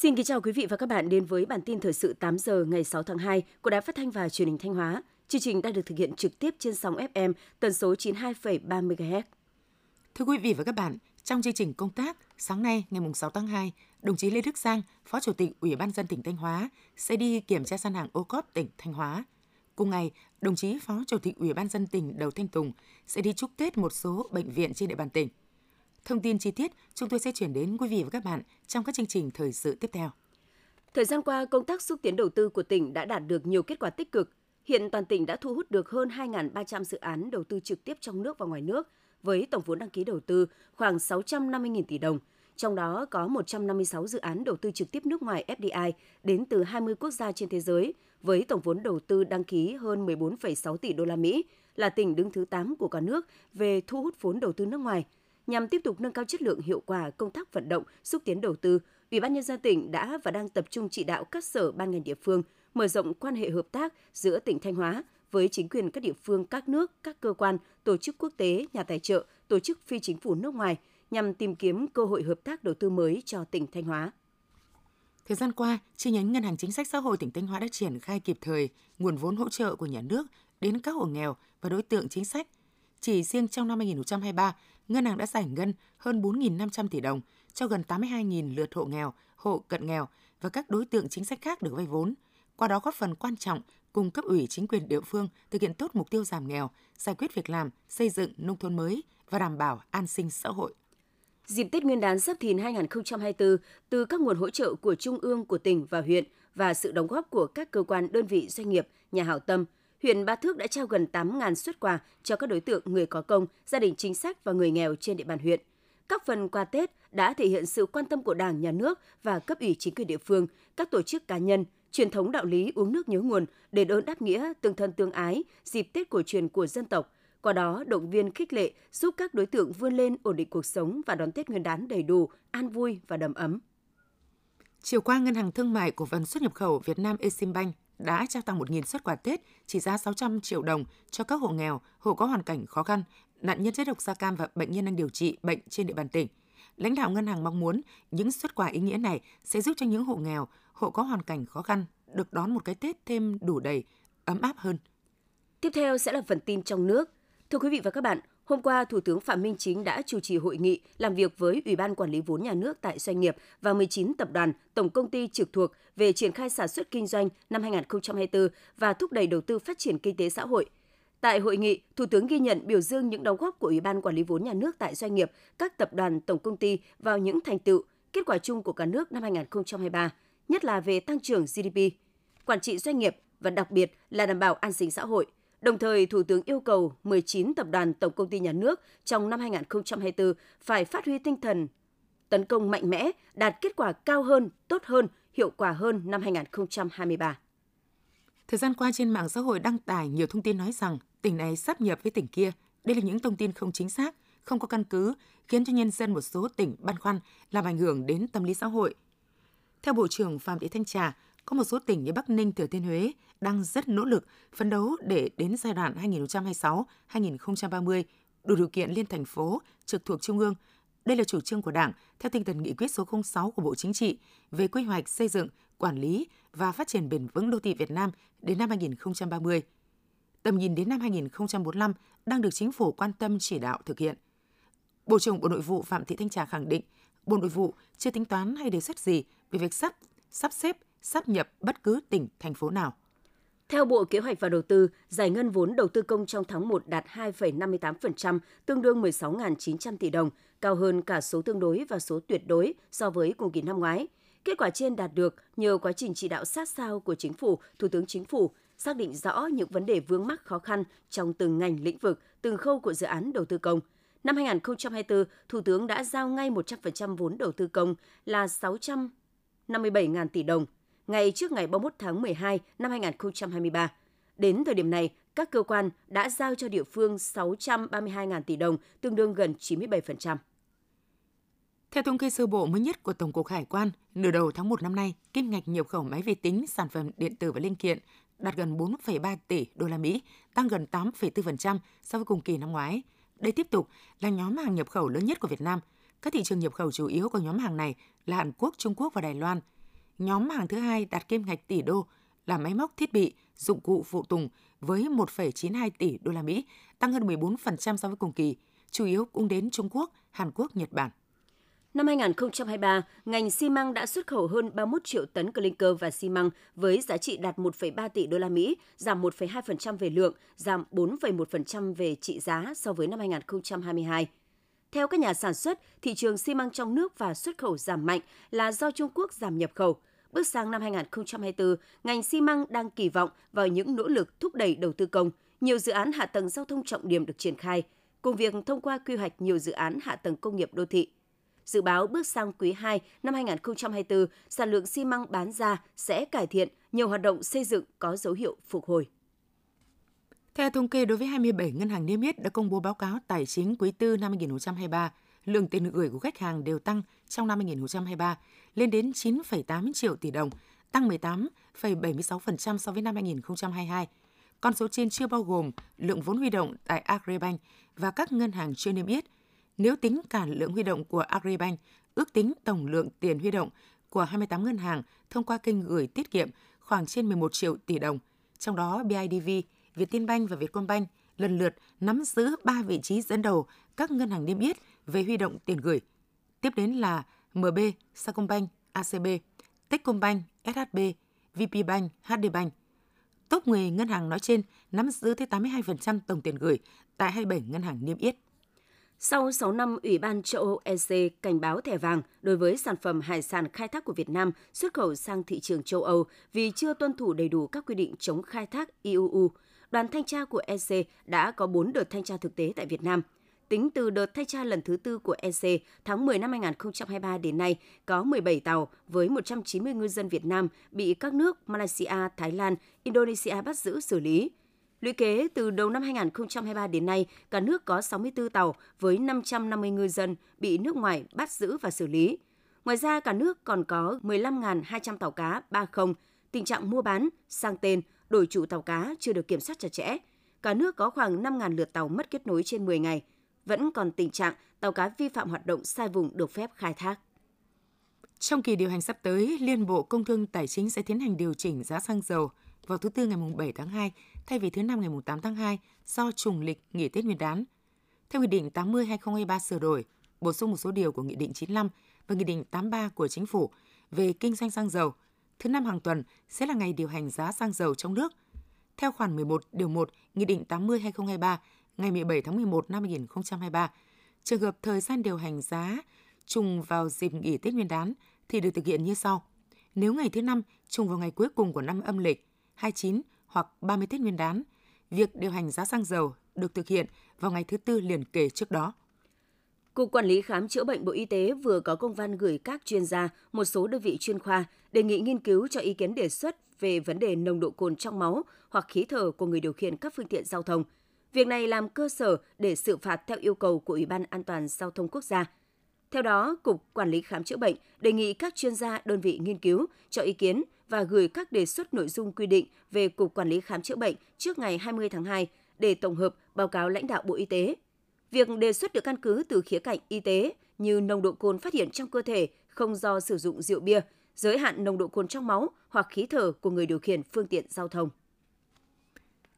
Xin kính chào quý vị và các bạn đến với bản tin thời sự 8 giờ ngày 6 tháng 2 của Đài Phát thanh và Truyền hình Thanh Hóa. Chương trình đang được thực hiện trực tiếp trên sóng FM tần số 92,3 MHz. Thưa quý vị và các bạn, trong chương trình công tác, sáng nay ngày 6 tháng 2, đồng chí Lê Đức Giang, Phó Chủ tịch Ủy ban dân tỉnh Thanh Hóa sẽ đi kiểm tra gian hàng ô cốp tỉnh Thanh Hóa. Cùng ngày, đồng chí Phó Chủ tịch Ủy ban dân tỉnh Đầu Thanh Tùng sẽ đi chúc Tết một số bệnh viện trên địa bàn tỉnh. Thông tin chi tiết chúng tôi sẽ chuyển đến quý vị và các bạn trong các chương trình thời sự tiếp theo. Thời gian qua, công tác xúc tiến đầu tư của tỉnh đã đạt được nhiều kết quả tích cực. Hiện toàn tỉnh đã thu hút được hơn 2.300 dự án đầu tư trực tiếp trong nước và ngoài nước, với tổng vốn đăng ký đầu tư khoảng 650.000 tỷ đồng. Trong đó có 156 dự án đầu tư trực tiếp nước ngoài FDI đến từ 20 quốc gia trên thế giới, với tổng vốn đầu tư đăng ký hơn 14,6 tỷ đô la Mỹ, là tỉnh đứng thứ 8 của cả nước về thu hút vốn đầu tư nước ngoài – Nhằm tiếp tục nâng cao chất lượng hiệu quả công tác vận động, xúc tiến đầu tư, Ủy ban nhân dân tỉnh đã và đang tập trung chỉ đạo các sở ban ngành địa phương mở rộng quan hệ hợp tác giữa tỉnh Thanh Hóa với chính quyền các địa phương, các nước, các cơ quan, tổ chức quốc tế, nhà tài trợ, tổ chức phi chính phủ nước ngoài nhằm tìm kiếm cơ hội hợp tác đầu tư mới cho tỉnh Thanh Hóa. Thời gian qua, chi nhánh Ngân hàng Chính sách Xã hội tỉnh Thanh Hóa đã triển khai kịp thời nguồn vốn hỗ trợ của nhà nước đến các hộ nghèo và đối tượng chính sách. Chỉ riêng trong năm 2023, ngân hàng đã giải ngân hơn 4.500 tỷ đồng cho gần 82.000 lượt hộ nghèo, hộ cận nghèo và các đối tượng chính sách khác được vay vốn. Qua đó góp phần quan trọng cùng cấp ủy chính quyền địa phương thực hiện tốt mục tiêu giảm nghèo, giải quyết việc làm, xây dựng nông thôn mới và đảm bảo an sinh xã hội. Dịp Tết Nguyên đán Giáp Thìn 2024, từ các nguồn hỗ trợ của Trung ương, của tỉnh và huyện và sự đóng góp của các cơ quan, đơn vị, doanh nghiệp, nhà hảo tâm – huyện Ba Thước đã trao gần 8.000 xuất quà cho các đối tượng người có công, gia đình chính sách và người nghèo trên địa bàn huyện. Các phần quà Tết đã thể hiện sự quan tâm của Đảng, Nhà nước và cấp ủy chính quyền địa phương, các tổ chức cá nhân, truyền thống đạo lý uống nước nhớ nguồn, để ơn đáp nghĩa, tương thân tương ái, dịp Tết cổ truyền của dân tộc. Qua đó, động viên khích lệ giúp các đối tượng vươn lên ổn định cuộc sống và đón Tết Nguyên đán đầy đủ, an vui và đầm ấm. Chiều qua, Ngân hàng Thương mại Cổ phần xuất nhập khẩu Việt Nam Eximbank đã trao tặng 1.000 xuất quà Tết trị giá 600 triệu đồng cho các hộ nghèo, hộ có hoàn cảnh khó khăn, nạn nhân chất độc da cam và bệnh nhân đang điều trị bệnh trên địa bàn tỉnh. Lãnh đạo ngân hàng mong muốn những xuất quà ý nghĩa này sẽ giúp cho những hộ nghèo, hộ có hoàn cảnh khó khăn được đón một cái Tết thêm đủ đầy, ấm áp hơn. Tiếp theo sẽ là phần tin trong nước. Thưa quý vị và các bạn, Hôm qua, Thủ tướng Phạm Minh Chính đã chủ trì hội nghị làm việc với Ủy ban Quản lý vốn nhà nước tại doanh nghiệp và 19 tập đoàn, tổng công ty trực thuộc về triển khai sản xuất kinh doanh năm 2024 và thúc đẩy đầu tư phát triển kinh tế xã hội. Tại hội nghị, Thủ tướng ghi nhận biểu dương những đóng góp của Ủy ban Quản lý vốn nhà nước tại doanh nghiệp, các tập đoàn, tổng công ty vào những thành tựu, kết quả chung của cả nước năm 2023, nhất là về tăng trưởng GDP, quản trị doanh nghiệp và đặc biệt là đảm bảo an sinh xã hội – Đồng thời, Thủ tướng yêu cầu 19 tập đoàn tổng công ty nhà nước trong năm 2024 phải phát huy tinh thần tấn công mạnh mẽ, đạt kết quả cao hơn, tốt hơn, hiệu quả hơn năm 2023. Thời gian qua trên mạng xã hội đăng tải nhiều thông tin nói rằng tỉnh này sắp nhập với tỉnh kia. Đây là những thông tin không chính xác, không có căn cứ, khiến cho nhân dân một số tỉnh băn khoăn, làm ảnh hưởng đến tâm lý xã hội. Theo Bộ trưởng Phạm Thị Thanh Trà, có một số tỉnh như Bắc Ninh, Thừa Thiên Huế đang rất nỗ lực phấn đấu để đến giai đoạn 2026-2030 đủ điều kiện liên thành phố trực thuộc Trung ương. Đây là chủ trương của Đảng theo tinh thần nghị quyết số 06 của Bộ Chính trị về quy hoạch xây dựng, quản lý và phát triển bền vững đô thị Việt Nam đến năm 2030. Tầm nhìn đến năm 2045 đang được chính phủ quan tâm chỉ đạo thực hiện. Bộ trưởng Bộ Nội vụ Phạm Thị Thanh Trà khẳng định, Bộ Nội vụ chưa tính toán hay đề xuất gì về việc sắp sắp xếp sắp nhập bất cứ tỉnh, thành phố nào. Theo Bộ Kế hoạch và Đầu tư, giải ngân vốn đầu tư công trong tháng 1 đạt 2,58%, tương đương 16.900 tỷ đồng, cao hơn cả số tương đối và số tuyệt đối so với cùng kỳ năm ngoái. Kết quả trên đạt được nhờ quá trình chỉ đạo sát sao của Chính phủ, Thủ tướng Chính phủ, xác định rõ những vấn đề vướng mắc khó khăn trong từng ngành lĩnh vực, từng khâu của dự án đầu tư công. Năm 2024, Thủ tướng đã giao ngay 100% vốn đầu tư công là 657.000 tỷ đồng ngay trước ngày 31 tháng 12 năm 2023. Đến thời điểm này, các cơ quan đã giao cho địa phương 632.000 tỷ đồng, tương đương gần 97%. Theo thống kê sơ bộ mới nhất của Tổng cục Hải quan, nửa đầu tháng 1 năm nay, kim ngạch nhập khẩu máy vi tính, sản phẩm điện tử và linh kiện đạt gần 4,3 tỷ đô la Mỹ, tăng gần 8,4% so với cùng kỳ năm ngoái. Đây tiếp tục là nhóm hàng nhập khẩu lớn nhất của Việt Nam. Các thị trường nhập khẩu chủ yếu của nhóm hàng này là Hàn Quốc, Trung Quốc và Đài Loan – Nhóm hàng thứ hai đạt kim ngạch tỷ đô là máy móc thiết bị, dụng cụ phụ tùng với 1,92 tỷ đô la Mỹ, tăng hơn 14% so với cùng kỳ, chủ yếu cũng đến Trung Quốc, Hàn Quốc, Nhật Bản. Năm 2023, ngành xi măng đã xuất khẩu hơn 31 triệu tấn clinker và xi măng với giá trị đạt 1,3 tỷ đô la Mỹ, giảm 1,2% về lượng, giảm 4,1% về trị giá so với năm 2022. Theo các nhà sản xuất, thị trường xi măng trong nước và xuất khẩu giảm mạnh là do Trung Quốc giảm nhập khẩu. Bước sang năm 2024, ngành xi măng đang kỳ vọng vào những nỗ lực thúc đẩy đầu tư công. Nhiều dự án hạ tầng giao thông trọng điểm được triển khai, cùng việc thông qua quy hoạch nhiều dự án hạ tầng công nghiệp đô thị. Dự báo bước sang quý 2 năm 2024, sản lượng xi măng bán ra sẽ cải thiện, nhiều hoạt động xây dựng có dấu hiệu phục hồi. Theo thống kê đối với 27 ngân hàng niêm yết đã công bố báo cáo tài chính quý tư năm 2023, lượng tiền gửi của khách hàng đều tăng trong năm 2023 lên đến 9,8 triệu tỷ đồng, tăng 18,76% so với năm 2022. Con số trên chưa bao gồm lượng vốn huy động tại Agribank và các ngân hàng chưa niêm yết. Nếu tính cả lượng huy động của Agribank, ước tính tổng lượng tiền huy động của 28 ngân hàng thông qua kênh gửi tiết kiệm khoảng trên 11 triệu tỷ đồng, trong đó BIDV, Vietinbank và Vietcombank lần lượt nắm giữ 3 vị trí dẫn đầu các ngân hàng niêm yết về huy động tiền gửi. Tiếp đến là MB, Sacombank, ACB, Techcombank, SHB, VPBank, HDBank. Top 10 ngân hàng nói trên nắm giữ tới 82% tổng tiền gửi tại 27 ngân hàng niêm yết. Sau 6 năm, Ủy ban châu Âu EC cảnh báo thẻ vàng đối với sản phẩm hải sản khai thác của Việt Nam xuất khẩu sang thị trường châu Âu vì chưa tuân thủ đầy đủ các quy định chống khai thác IUU. Đoàn thanh tra của EC đã có 4 đợt thanh tra thực tế tại Việt Nam – Tính từ đợt thanh tra lần thứ tư của EC tháng 10 năm 2023 đến nay, có 17 tàu với 190 ngư dân Việt Nam bị các nước Malaysia, Thái Lan, Indonesia bắt giữ xử lý. Lũy kế từ đầu năm 2023 đến nay, cả nước có 64 tàu với 550 ngư dân bị nước ngoài bắt giữ và xử lý. Ngoài ra, cả nước còn có 15.200 tàu cá 30, tình trạng mua bán, sang tên, đổi chủ tàu cá chưa được kiểm soát chặt chẽ. Cả nước có khoảng 5.000 lượt tàu mất kết nối trên 10 ngày – vẫn còn tình trạng tàu cá vi phạm hoạt động sai vùng được phép khai thác. Trong kỳ điều hành sắp tới, Liên Bộ Công Thương Tài chính sẽ tiến hành điều chỉnh giá xăng dầu vào thứ Tư ngày 7 tháng 2 thay vì thứ Năm ngày 8 tháng 2 do trùng lịch nghỉ Tết Nguyên đán. Theo Nghị định 80-2023 sửa đổi, bổ sung một số điều của Nghị định 95 và Nghị định 83 của Chính phủ về kinh doanh xăng dầu, thứ năm hàng tuần sẽ là ngày điều hành giá xăng dầu trong nước. Theo khoản 11 điều 1 Nghị định 80-2023 ngày 17 tháng 11 năm 2023. Trường hợp thời gian điều hành giá trùng vào dịp nghỉ Tết Nguyên đán thì được thực hiện như sau. Nếu ngày thứ năm trùng vào ngày cuối cùng của năm âm lịch 29 hoặc 30 Tết Nguyên đán, việc điều hành giá xăng dầu được thực hiện vào ngày thứ tư liền kề trước đó. Cục Quản lý Khám chữa bệnh Bộ Y tế vừa có công văn gửi các chuyên gia, một số đơn vị chuyên khoa đề nghị nghiên cứu cho ý kiến đề xuất về vấn đề nồng độ cồn trong máu hoặc khí thở của người điều khiển các phương tiện giao thông – Việc này làm cơ sở để xử phạt theo yêu cầu của Ủy ban An toàn Giao thông Quốc gia. Theo đó, Cục Quản lý Khám chữa bệnh đề nghị các chuyên gia, đơn vị nghiên cứu, cho ý kiến và gửi các đề xuất nội dung quy định về Cục Quản lý Khám chữa bệnh trước ngày 20 tháng 2 để tổng hợp báo cáo lãnh đạo Bộ Y tế. Việc đề xuất được căn cứ từ khía cạnh y tế như nồng độ cồn phát hiện trong cơ thể không do sử dụng rượu bia, giới hạn nồng độ cồn trong máu hoặc khí thở của người điều khiển phương tiện giao thông.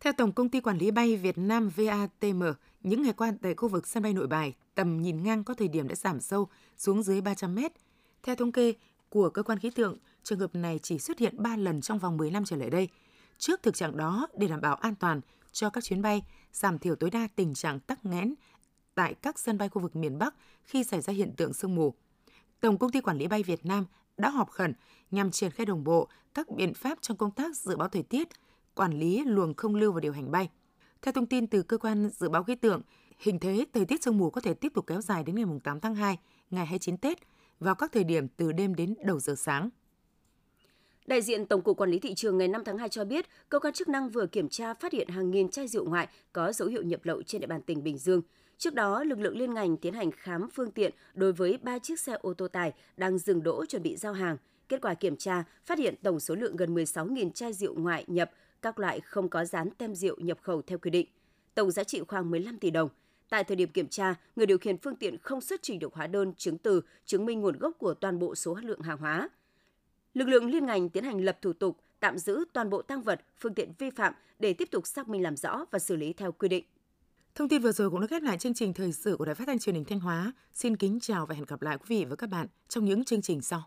Theo Tổng công ty Quản lý bay Việt Nam VATM, những ngày qua tại khu vực sân bay Nội Bài, tầm nhìn ngang có thời điểm đã giảm sâu xuống dưới 300 mét. Theo thống kê của cơ quan khí tượng, trường hợp này chỉ xuất hiện 3 lần trong vòng 10 năm trở lại đây. Trước thực trạng đó, để đảm bảo an toàn cho các chuyến bay, giảm thiểu tối đa tình trạng tắc nghẽn tại các sân bay khu vực miền Bắc khi xảy ra hiện tượng sương mù. Tổng công ty Quản lý bay Việt Nam đã họp khẩn nhằm triển khai đồng bộ các biện pháp trong công tác dự báo thời tiết – quản lý luồng không lưu và điều hành bay. Theo thông tin từ cơ quan dự báo khí tượng, hình thế thời tiết sương mù có thể tiếp tục kéo dài đến ngày 8 tháng 2, ngày 29 Tết, vào các thời điểm từ đêm đến đầu giờ sáng. Đại diện Tổng cục Quản lý thị trường ngày 5 tháng 2 cho biết, cơ quan chức năng vừa kiểm tra phát hiện hàng nghìn chai rượu ngoại có dấu hiệu nhập lậu trên địa bàn tỉnh Bình Dương. Trước đó, lực lượng liên ngành tiến hành khám phương tiện đối với 3 chiếc xe ô tô tải đang dừng đỗ chuẩn bị giao hàng. Kết quả kiểm tra, phát hiện tổng số lượng gần 16.000 chai rượu ngoại nhập các loại không có dán tem rượu nhập khẩu theo quy định. Tổng giá trị khoảng 15 tỷ đồng. Tại thời điểm kiểm tra, người điều khiển phương tiện không xuất trình được hóa đơn, chứng từ chứng minh nguồn gốc của toàn bộ số lượng hàng hóa. Lực lượng liên ngành tiến hành lập thủ tục, tạm giữ toàn bộ tăng vật, phương tiện vi phạm để tiếp tục xác minh làm rõ và xử lý theo quy định. Thông tin vừa rồi cũng đã khép lại chương trình thời sự của Đài Phát thanh Truyền hình Thanh Hóa. Xin kính chào và hẹn gặp lại quý vị và các bạn trong những chương trình sau.